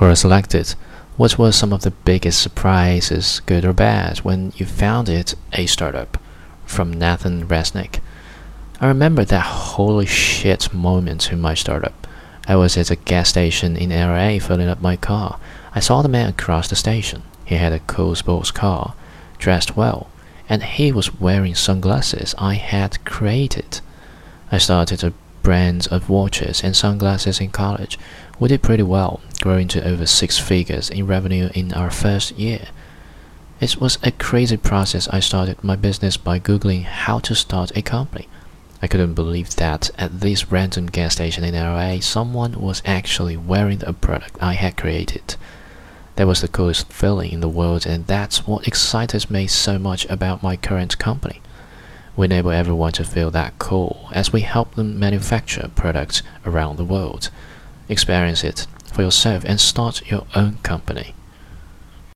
Quora selected. What were some of the biggest surprises, good or bad, when you founded a startup? From Nathan Resnick. I remember that holy shit moment in my startup. I was at a gas station in LA filling up my car. I saw the man across the station. He had a cool sports car, dressed well, and he was wearing sunglasses I had created. I started a brand of watches and sunglasses in college. We did pretty well, growing to over six figures in revenue in our first year. It was a crazy process. I started my business by Googling how to start a company. I couldn't believe that at this random gas station in LA, someone was actually wearing a product I had created. That was the coolest feeling in the world, and that's what excites me so much about my current company. We enable everyone to feel that cool as we help them manufacture products around the world. Experience it for yourself and start your own company.